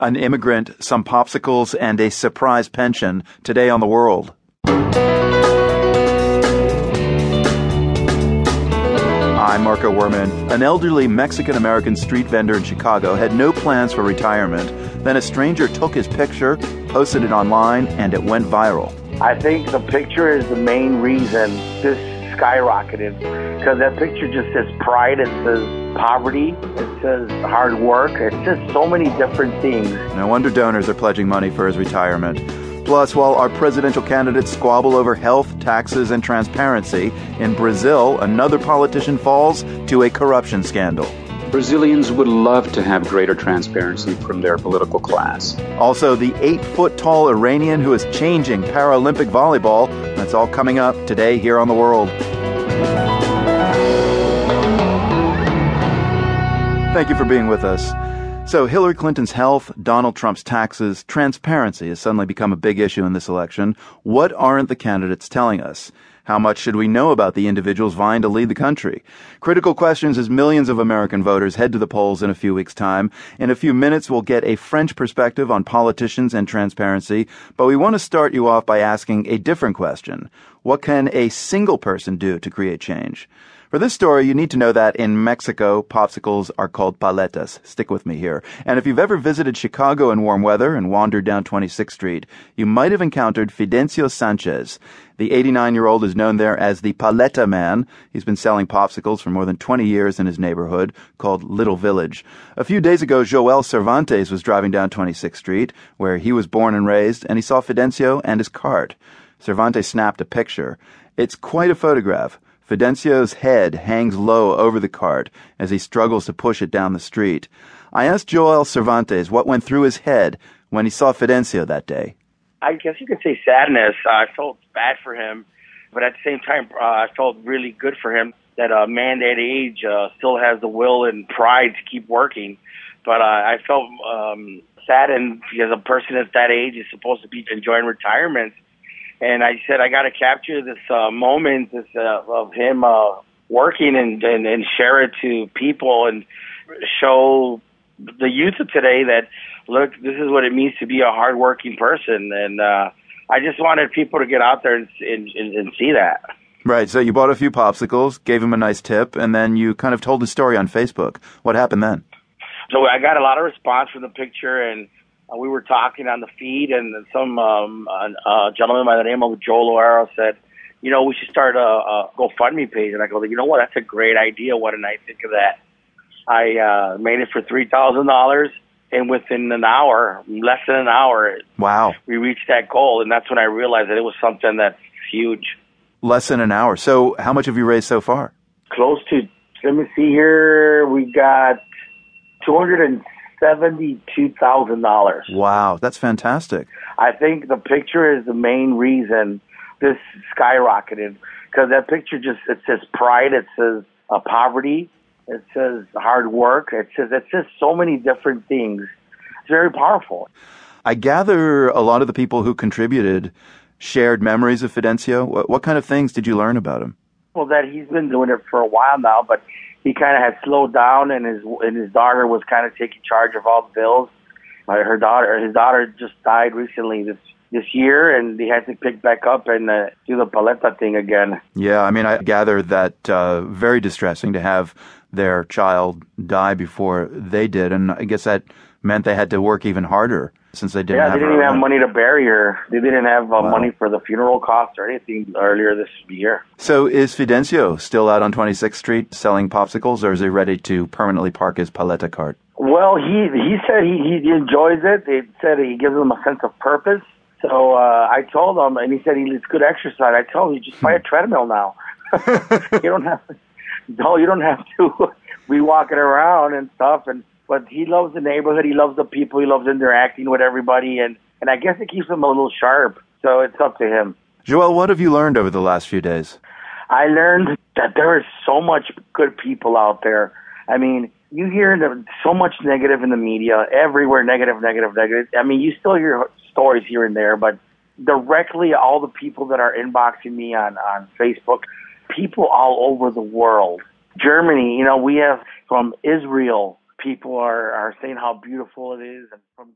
An immigrant, some popsicles, and a surprise pension today on the world. I'm Marco Werman. An elderly Mexican American street vendor in Chicago had no plans for retirement. Then a stranger took his picture, posted it online, and it went viral. I think the picture is the main reason this skyrocketed because that picture just says pride, it says poverty, it says hard work, it says so many different things. No wonder donors are pledging money for his retirement. Plus, while our presidential candidates squabble over health, taxes, and transparency, in Brazil, another politician falls to a corruption scandal. Brazilians would love to have greater transparency from their political class. Also, the eight foot tall Iranian who is changing Paralympic volleyball. That's all coming up today here on The World. Thank you for being with us. So, Hillary Clinton's health, Donald Trump's taxes, transparency has suddenly become a big issue in this election. What aren't the candidates telling us? How much should we know about the individuals vying to lead the country? Critical questions as millions of American voters head to the polls in a few weeks' time. In a few minutes, we'll get a French perspective on politicians and transparency, but we want to start you off by asking a different question. What can a single person do to create change? For this story, you need to know that in Mexico, popsicles are called paletas. Stick with me here. And if you've ever visited Chicago in warm weather and wandered down 26th Street, you might have encountered Fidencio Sanchez. The 89 year old is known there as the Paleta Man. He's been selling popsicles for more than 20 years in his neighborhood called Little Village. A few days ago, Joel Cervantes was driving down 26th Street, where he was born and raised, and he saw Fidencio and his cart. Cervantes snapped a picture. It's quite a photograph. Fidencio's head hangs low over the cart as he struggles to push it down the street. I asked Joel Cervantes what went through his head when he saw Fidencio that day. I guess you could say sadness. I felt bad for him, but at the same time, uh, I felt really good for him that a man that age uh, still has the will and pride to keep working. But uh, I felt um, saddened because a person at that age is supposed to be enjoying retirement and I said I got to capture this uh, moment this, uh, of him uh, working and, and and share it to people and show the youth of today that look, this is what it means to be a hardworking person, and uh, I just wanted people to get out there and, and, and see that. Right. So you bought a few popsicles, gave him a nice tip, and then you kind of told the story on Facebook. What happened then? So I got a lot of response from the picture, and uh, we were talking on the feed, and some um, uh, gentleman by the name of Joel O'Hara said, "You know, we should start a, a GoFundMe page." And I go, "You know what? That's a great idea. What did I think of that?" I uh, made it for three thousand dollars, and within an hour, less than an hour, wow, we reached that goal, and that's when I realized that it was something that's huge. Less than an hour. So, how much have you raised so far? Close to. Let me see here. We got two hundred and seventy-two thousand dollars. Wow, that's fantastic. I think the picture is the main reason this skyrocketed because that picture just it says pride, it says uh, poverty, it says hard work, it says it says so many different things. It's very powerful. I gather a lot of the people who contributed shared memories of Fidencio. What, what kind of things did you learn about him? Well, that he's been doing it for a while now, but he kind of had slowed down, and his and his daughter was kind of taking charge of all the bills. Uh, her daughter, his daughter, just died recently this this year, and he had to pick back up and uh, do the paleta thing again. Yeah, I mean, I gather that uh, very distressing to have their child die before they did, and I guess that meant they had to work even harder since they didn't. Yeah, have they didn't even have money to bury her. They didn't have uh, wow. money for the funeral costs or anything earlier this year. So, is Fidencio still out on 26th Street selling popsicles, or is he ready to permanently park his paleta cart? Well, he he said he he enjoys it. He said he gives him a sense of purpose. So uh, I told him, and he said he it's good exercise. I told him, you just buy a treadmill now. you don't have to. No, you don't have to be walking around and stuff. And but he loves the neighborhood. He loves the people. He loves interacting with everybody, and and I guess it keeps him a little sharp. So it's up to him. Joel, what have you learned over the last few days? I learned that there is so much good people out there. I mean, you hear so much negative in the media, everywhere negative, negative, negative. I mean, you still hear stories here and there, but directly all the people that are inboxing me on on Facebook, people all over the world. Germany, you know, we have from Israel, people are, are saying how beautiful it is and from